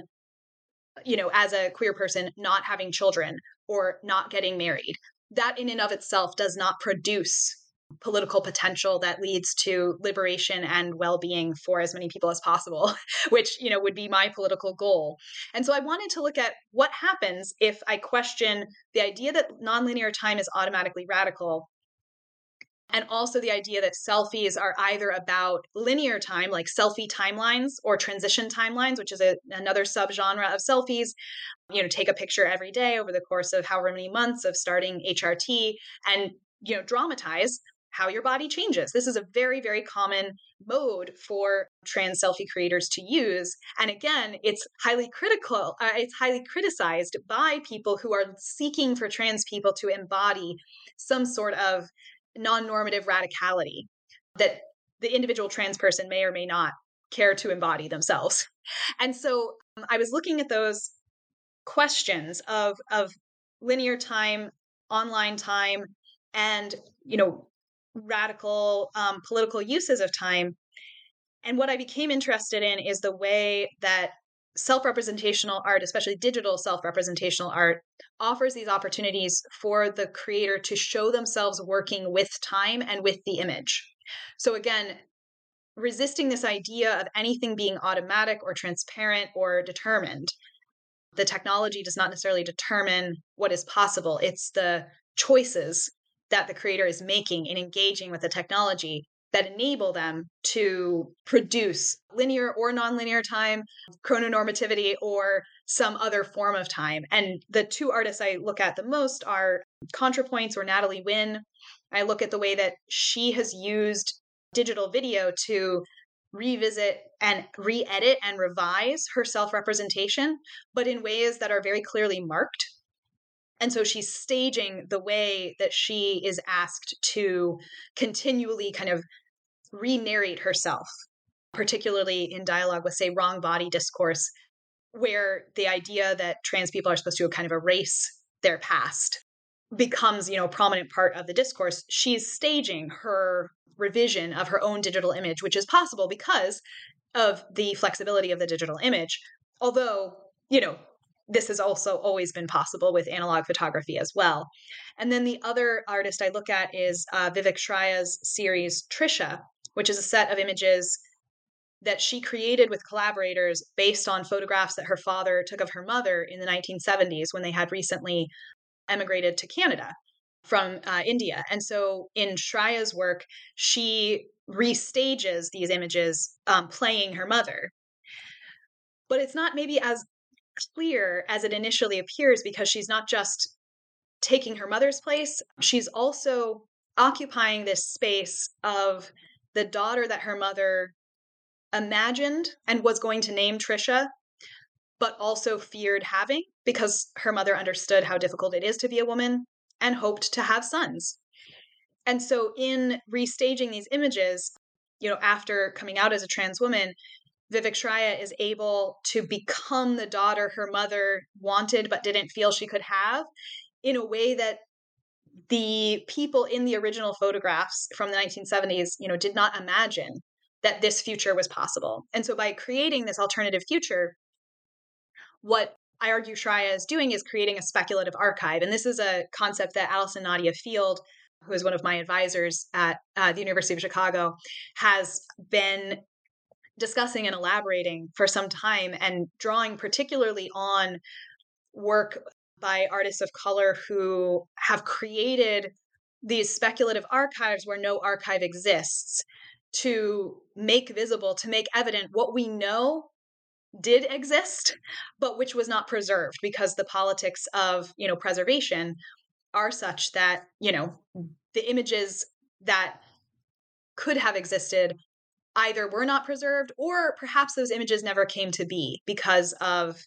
you know, as a queer person, not having children or not getting married. That in and of itself does not produce political potential that leads to liberation and well-being for as many people as possible which you know would be my political goal and so i wanted to look at what happens if i question the idea that nonlinear time is automatically radical and also the idea that selfies are either about linear time like selfie timelines or transition timelines which is a, another subgenre of selfies you know take a picture every day over the course of however many months of starting hrt and you know dramatize how your body changes. This is a very, very common mode for trans selfie creators to use. And again, it's highly critical, uh, it's highly criticized by people who are seeking for trans people to embody some sort of non normative radicality that the individual trans person may or may not care to embody themselves. And so um, I was looking at those questions of, of linear time, online time, and you know radical um, political uses of time. And what I became interested in is the way that self representational art, especially digital self representational art, offers these opportunities for the creator to show themselves working with time and with the image. So, again, resisting this idea of anything being automatic or transparent or determined. The technology does not necessarily determine what is possible, it's the choices that the creator is making in engaging with the technology that enable them to produce linear or nonlinear time, chrononormativity, or some other form of time. And the two artists I look at the most are ContraPoints or Natalie Wynn. I look at the way that she has used digital video to revisit and re edit and revise her self representation, but in ways that are very clearly marked and so she's staging the way that she is asked to continually kind of re narrate herself, particularly in dialogue with, say, wrong body discourse, where the idea that trans people are supposed to kind of erase their past becomes, you know, a prominent part of the discourse. She's staging her revision of her own digital image, which is possible because of the flexibility of the digital image. Although, you know, this has also always been possible with analog photography as well. And then the other artist I look at is uh, Vivek Shraya's series Trisha, which is a set of images that she created with collaborators based on photographs that her father took of her mother in the 1970s when they had recently emigrated to Canada from uh, India. And so in Shraya's work, she restages these images um, playing her mother. But it's not maybe as clear as it initially appears because she's not just taking her mother's place, she's also occupying this space of the daughter that her mother imagined and was going to name Trisha, but also feared having because her mother understood how difficult it is to be a woman and hoped to have sons. And so, in restaging these images, you know, after coming out as a trans woman, Vivek Shraya is able to become the daughter her mother wanted but didn't feel she could have in a way that the people in the original photographs from the 1970s, you know, did not imagine that this future was possible. And so by creating this alternative future, what I argue Shraya is doing is creating a speculative archive. And this is a concept that Allyson Nadia Field, who is one of my advisors at uh, the University of Chicago, has been discussing and elaborating for some time and drawing particularly on work by artists of color who have created these speculative archives where no archive exists to make visible, to make evident what we know did exist, but which was not preserved because the politics of, you know, preservation are such that, you know, the images that could have existed either were not preserved or perhaps those images never came to be because of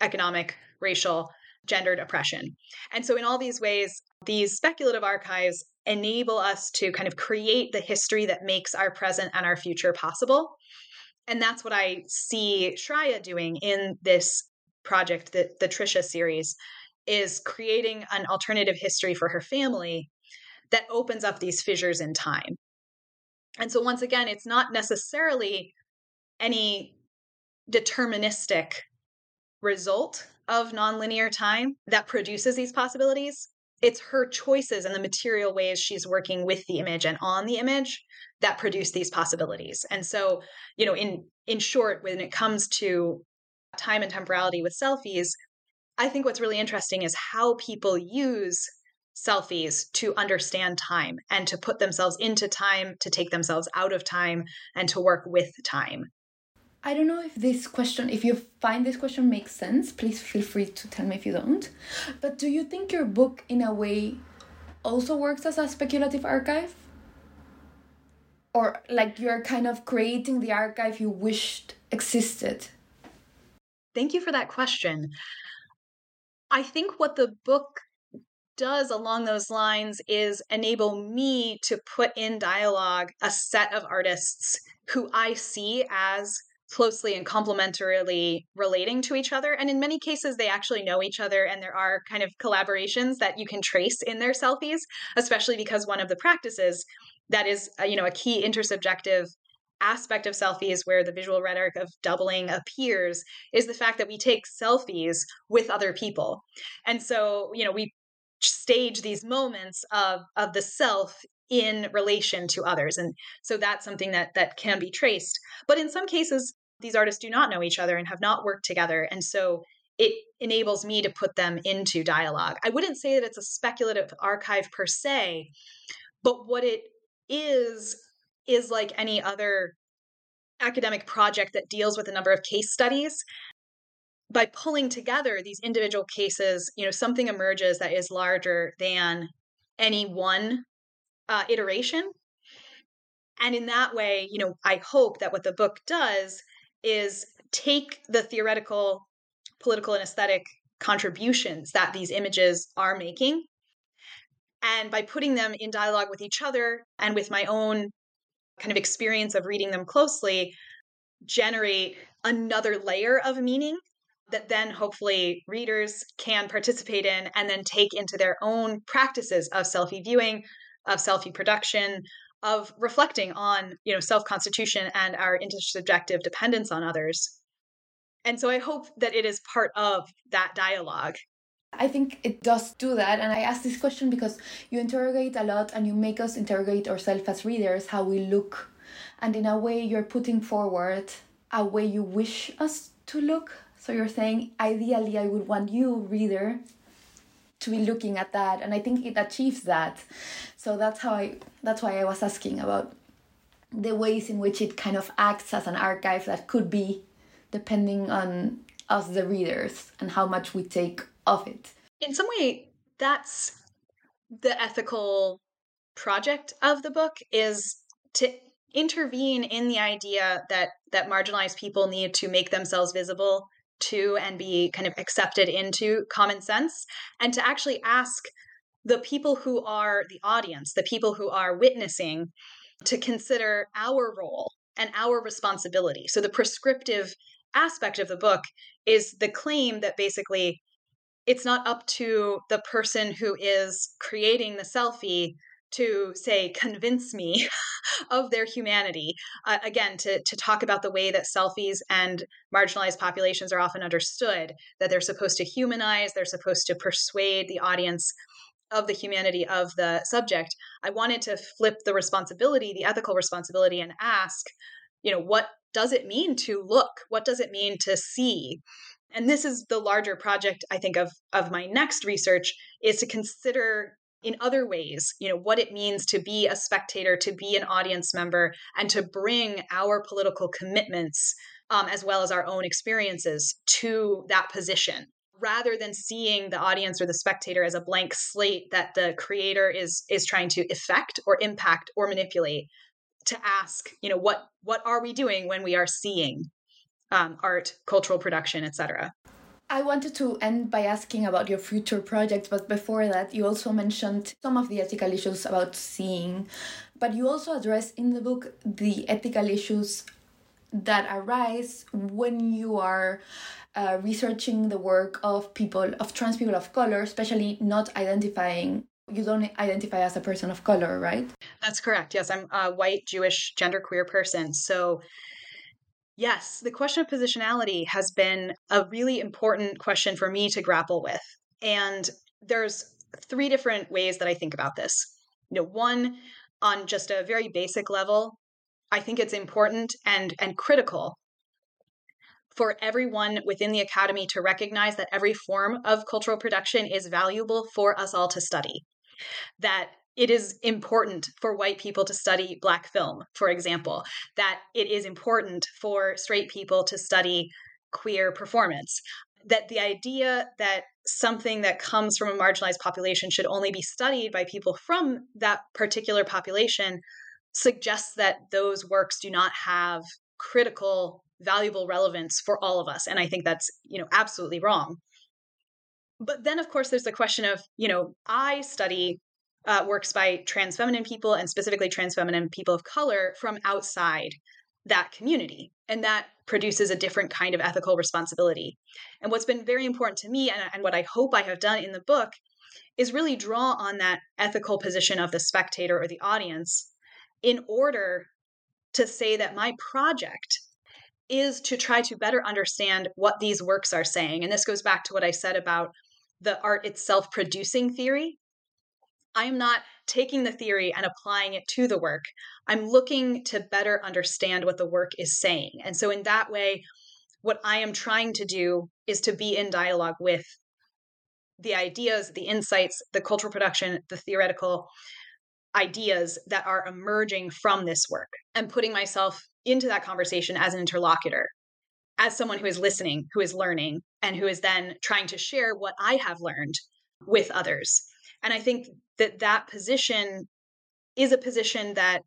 economic, racial, gendered oppression. And so, in all these ways, these speculative archives enable us to kind of create the history that makes our present and our future possible. And that's what I see Shraya doing in this project, the, the Trisha series, is creating an alternative history for her family that opens up these fissures in time. And so, once again, it's not necessarily any deterministic result of nonlinear time that produces these possibilities. It's her choices and the material ways she's working with the image and on the image that produce these possibilities. And so, you know, in in short, when it comes to time and temporality with selfies, I think what's really interesting is how people use selfies to understand time and to put themselves into time, to take themselves out of time, and to work with time. I don't know if this question, if you find this question makes sense, please feel free to tell me if you don't. But do you think your book, in a way, also works as a speculative archive? Or like you're kind of creating the archive you wished existed? Thank you for that question. I think what the book does along those lines is enable me to put in dialogue a set of artists who I see as closely and complementarily relating to each other. And in many cases, they actually know each other, and there are kind of collaborations that you can trace in their selfies, especially because one of the practices that is, uh, you know, a key intersubjective aspect of selfies where the visual rhetoric of doubling appears is the fact that we take selfies with other people. And so, you know, we stage these moments of of the self in relation to others and so that's something that that can be traced but in some cases these artists do not know each other and have not worked together and so it enables me to put them into dialogue i wouldn't say that it's a speculative archive per se but what it is is like any other academic project that deals with a number of case studies by pulling together these individual cases, you know, something emerges that is larger than any one uh, iteration. And in that way, you know, I hope that what the book does is take the theoretical, political, and aesthetic contributions that these images are making. And by putting them in dialogue with each other and with my own kind of experience of reading them closely, generate another layer of meaning that then hopefully readers can participate in and then take into their own practices of selfie viewing, of selfie production, of reflecting on, you know, self-constitution and our intersubjective dependence on others. And so I hope that it is part of that dialogue. I think it does do that. And I ask this question because you interrogate a lot and you make us interrogate ourselves as readers, how we look. And in a way, you're putting forward a way you wish us to look so you're saying, ideally, I would want you, reader, to be looking at that, and I think it achieves that. So that's how I. That's why I was asking about the ways in which it kind of acts as an archive that could be, depending on us, the readers, and how much we take of it. In some way, that's the ethical project of the book is to intervene in the idea that that marginalized people need to make themselves visible to and be kind of accepted into common sense and to actually ask the people who are the audience, the people who are witnessing, to consider our role and our responsibility. So the prescriptive aspect of the book is the claim that basically it's not up to the person who is creating the selfie to say convince me of their humanity uh, again to, to talk about the way that selfies and marginalized populations are often understood that they're supposed to humanize they're supposed to persuade the audience of the humanity of the subject i wanted to flip the responsibility the ethical responsibility and ask you know, what does it mean to look? What does it mean to see? And this is the larger project, I think, of, of my next research is to consider in other ways, you know, what it means to be a spectator, to be an audience member, and to bring our political commitments um, as well as our own experiences to that position. Rather than seeing the audience or the spectator as a blank slate that the creator is is trying to affect or impact or manipulate to ask you know what what are we doing when we are seeing um, art cultural production etc I wanted to end by asking about your future projects, but before that, you also mentioned some of the ethical issues about seeing, but you also address in the book the ethical issues that arise when you are uh, researching the work of people, of trans people of color, especially not identifying you don't identify as a person of color, right? That's correct. Yes, I'm a white, Jewish, genderqueer person. So Yes, the question of positionality has been a really important question for me to grapple with. And there's three different ways that I think about this. You know, one on just a very basic level, I think it's important and and critical for everyone within the academy to recognize that every form of cultural production is valuable for us all to study. That it is important for white people to study black film, for example, that it is important for straight people to study queer performance. That the idea that something that comes from a marginalized population should only be studied by people from that particular population suggests that those works do not have critical valuable relevance for all of us and i think that's you know absolutely wrong but then of course there's the question of you know i study uh, works by trans feminine people and specifically trans feminine people of color from outside that community. And that produces a different kind of ethical responsibility. And what's been very important to me, and, and what I hope I have done in the book, is really draw on that ethical position of the spectator or the audience in order to say that my project is to try to better understand what these works are saying. And this goes back to what I said about the art itself producing theory. I'm not taking the theory and applying it to the work. I'm looking to better understand what the work is saying. And so, in that way, what I am trying to do is to be in dialogue with the ideas, the insights, the cultural production, the theoretical ideas that are emerging from this work and putting myself into that conversation as an interlocutor, as someone who is listening, who is learning, and who is then trying to share what I have learned with others. And I think that that position is a position that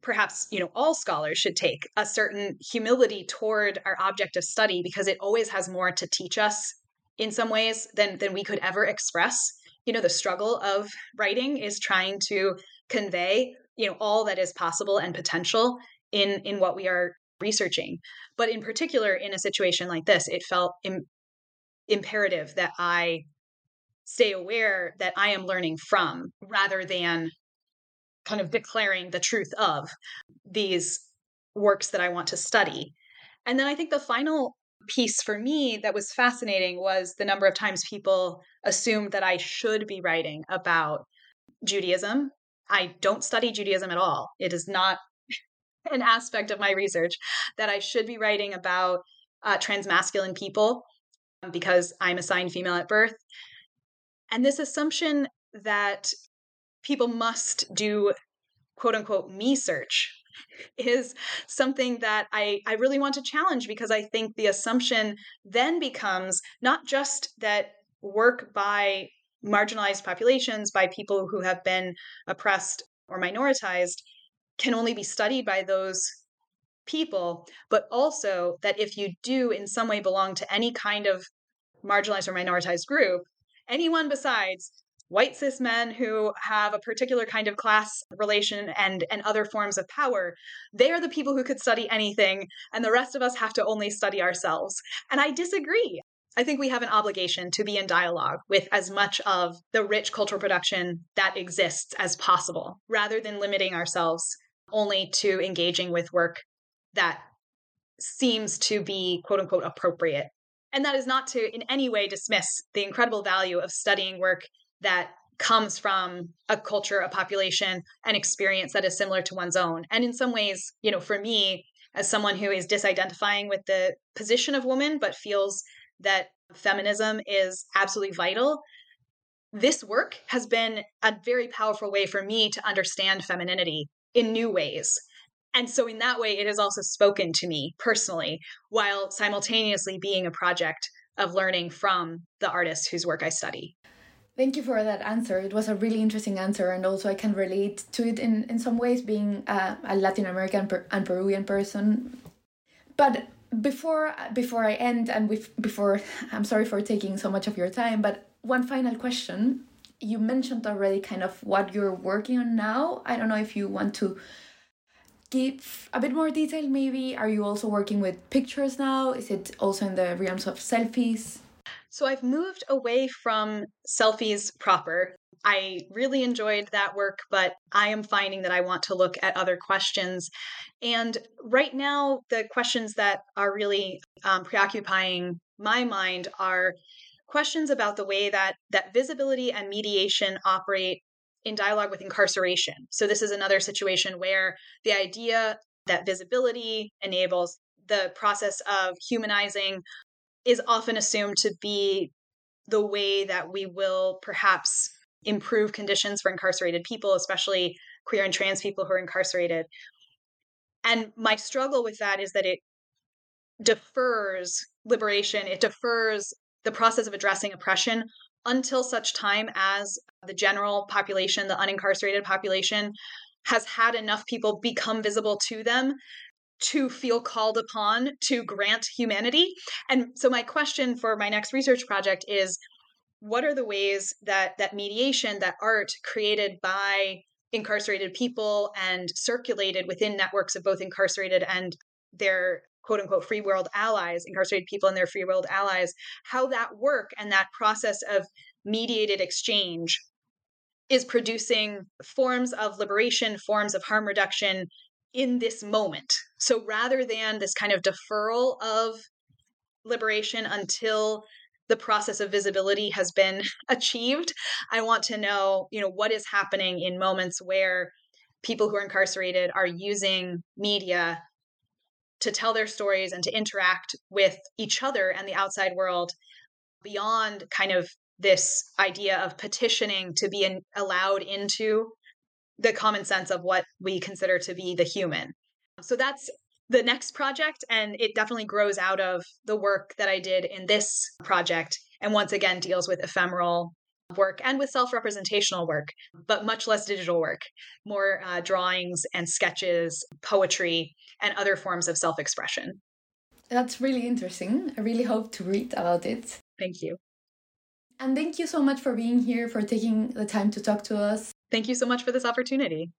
perhaps you know all scholars should take a certain humility toward our object of study because it always has more to teach us in some ways than than we could ever express. You know the struggle of writing is trying to convey you know all that is possible and potential in in what we are researching. But in particular in a situation like this it felt Im- imperative that i stay aware that I am learning from rather than kind of declaring the truth of these works that I want to study. And then I think the final piece for me that was fascinating was the number of times people assumed that I should be writing about Judaism. I don't study Judaism at all. It is not an aspect of my research that I should be writing about uh, transmasculine people because I'm assigned female at birth. And this assumption that people must do quote unquote me search is something that I, I really want to challenge because I think the assumption then becomes not just that work by marginalized populations, by people who have been oppressed or minoritized, can only be studied by those people, but also that if you do in some way belong to any kind of marginalized or minoritized group, anyone besides white cis men who have a particular kind of class relation and and other forms of power they are the people who could study anything and the rest of us have to only study ourselves. And i disagree. I think we have an obligation to be in dialogue with as much of the rich cultural production that exists as possible rather than limiting ourselves only to engaging with work that seems to be quote unquote appropriate and that is not to in any way dismiss the incredible value of studying work that comes from a culture, a population, an experience that is similar to one's own. And in some ways, you know, for me, as someone who is disidentifying with the position of woman, but feels that feminism is absolutely vital, this work has been a very powerful way for me to understand femininity in new ways. And so, in that way, it has also spoken to me personally, while simultaneously being a project of learning from the artists whose work I study. Thank you for that answer. It was a really interesting answer, and also I can relate to it in, in some ways, being a, a Latin American and Peruvian person. But before before I end, and before I'm sorry for taking so much of your time, but one final question. You mentioned already kind of what you're working on now. I don't know if you want to give a bit more detail. Maybe are you also working with pictures now? Is it also in the realms of selfies? So I've moved away from selfies proper. I really enjoyed that work, but I am finding that I want to look at other questions. And right now, the questions that are really um, preoccupying my mind are questions about the way that that visibility and mediation operate in dialogue with incarceration. So this is another situation where the idea that visibility enables the process of humanizing is often assumed to be the way that we will perhaps improve conditions for incarcerated people, especially queer and trans people who are incarcerated. And my struggle with that is that it defers liberation, it defers the process of addressing oppression until such time as the general population, the unincarcerated population, has had enough people become visible to them to feel called upon to grant humanity. And so my question for my next research project is what are the ways that that mediation, that art created by incarcerated people and circulated within networks of both incarcerated and their quote unquote free world allies, incarcerated people and their free world allies, how that work and that process of mediated exchange is producing forms of liberation, forms of harm reduction, in this moment. So rather than this kind of deferral of liberation until the process of visibility has been achieved, I want to know, you know, what is happening in moments where people who are incarcerated are using media to tell their stories and to interact with each other and the outside world beyond kind of this idea of petitioning to be in, allowed into the common sense of what we consider to be the human. So that's the next project, and it definitely grows out of the work that I did in this project, and once again deals with ephemeral work and with self representational work, but much less digital work, more uh, drawings and sketches, poetry, and other forms of self expression. That's really interesting. I really hope to read about it. Thank you. And thank you so much for being here, for taking the time to talk to us. Thank you so much for this opportunity.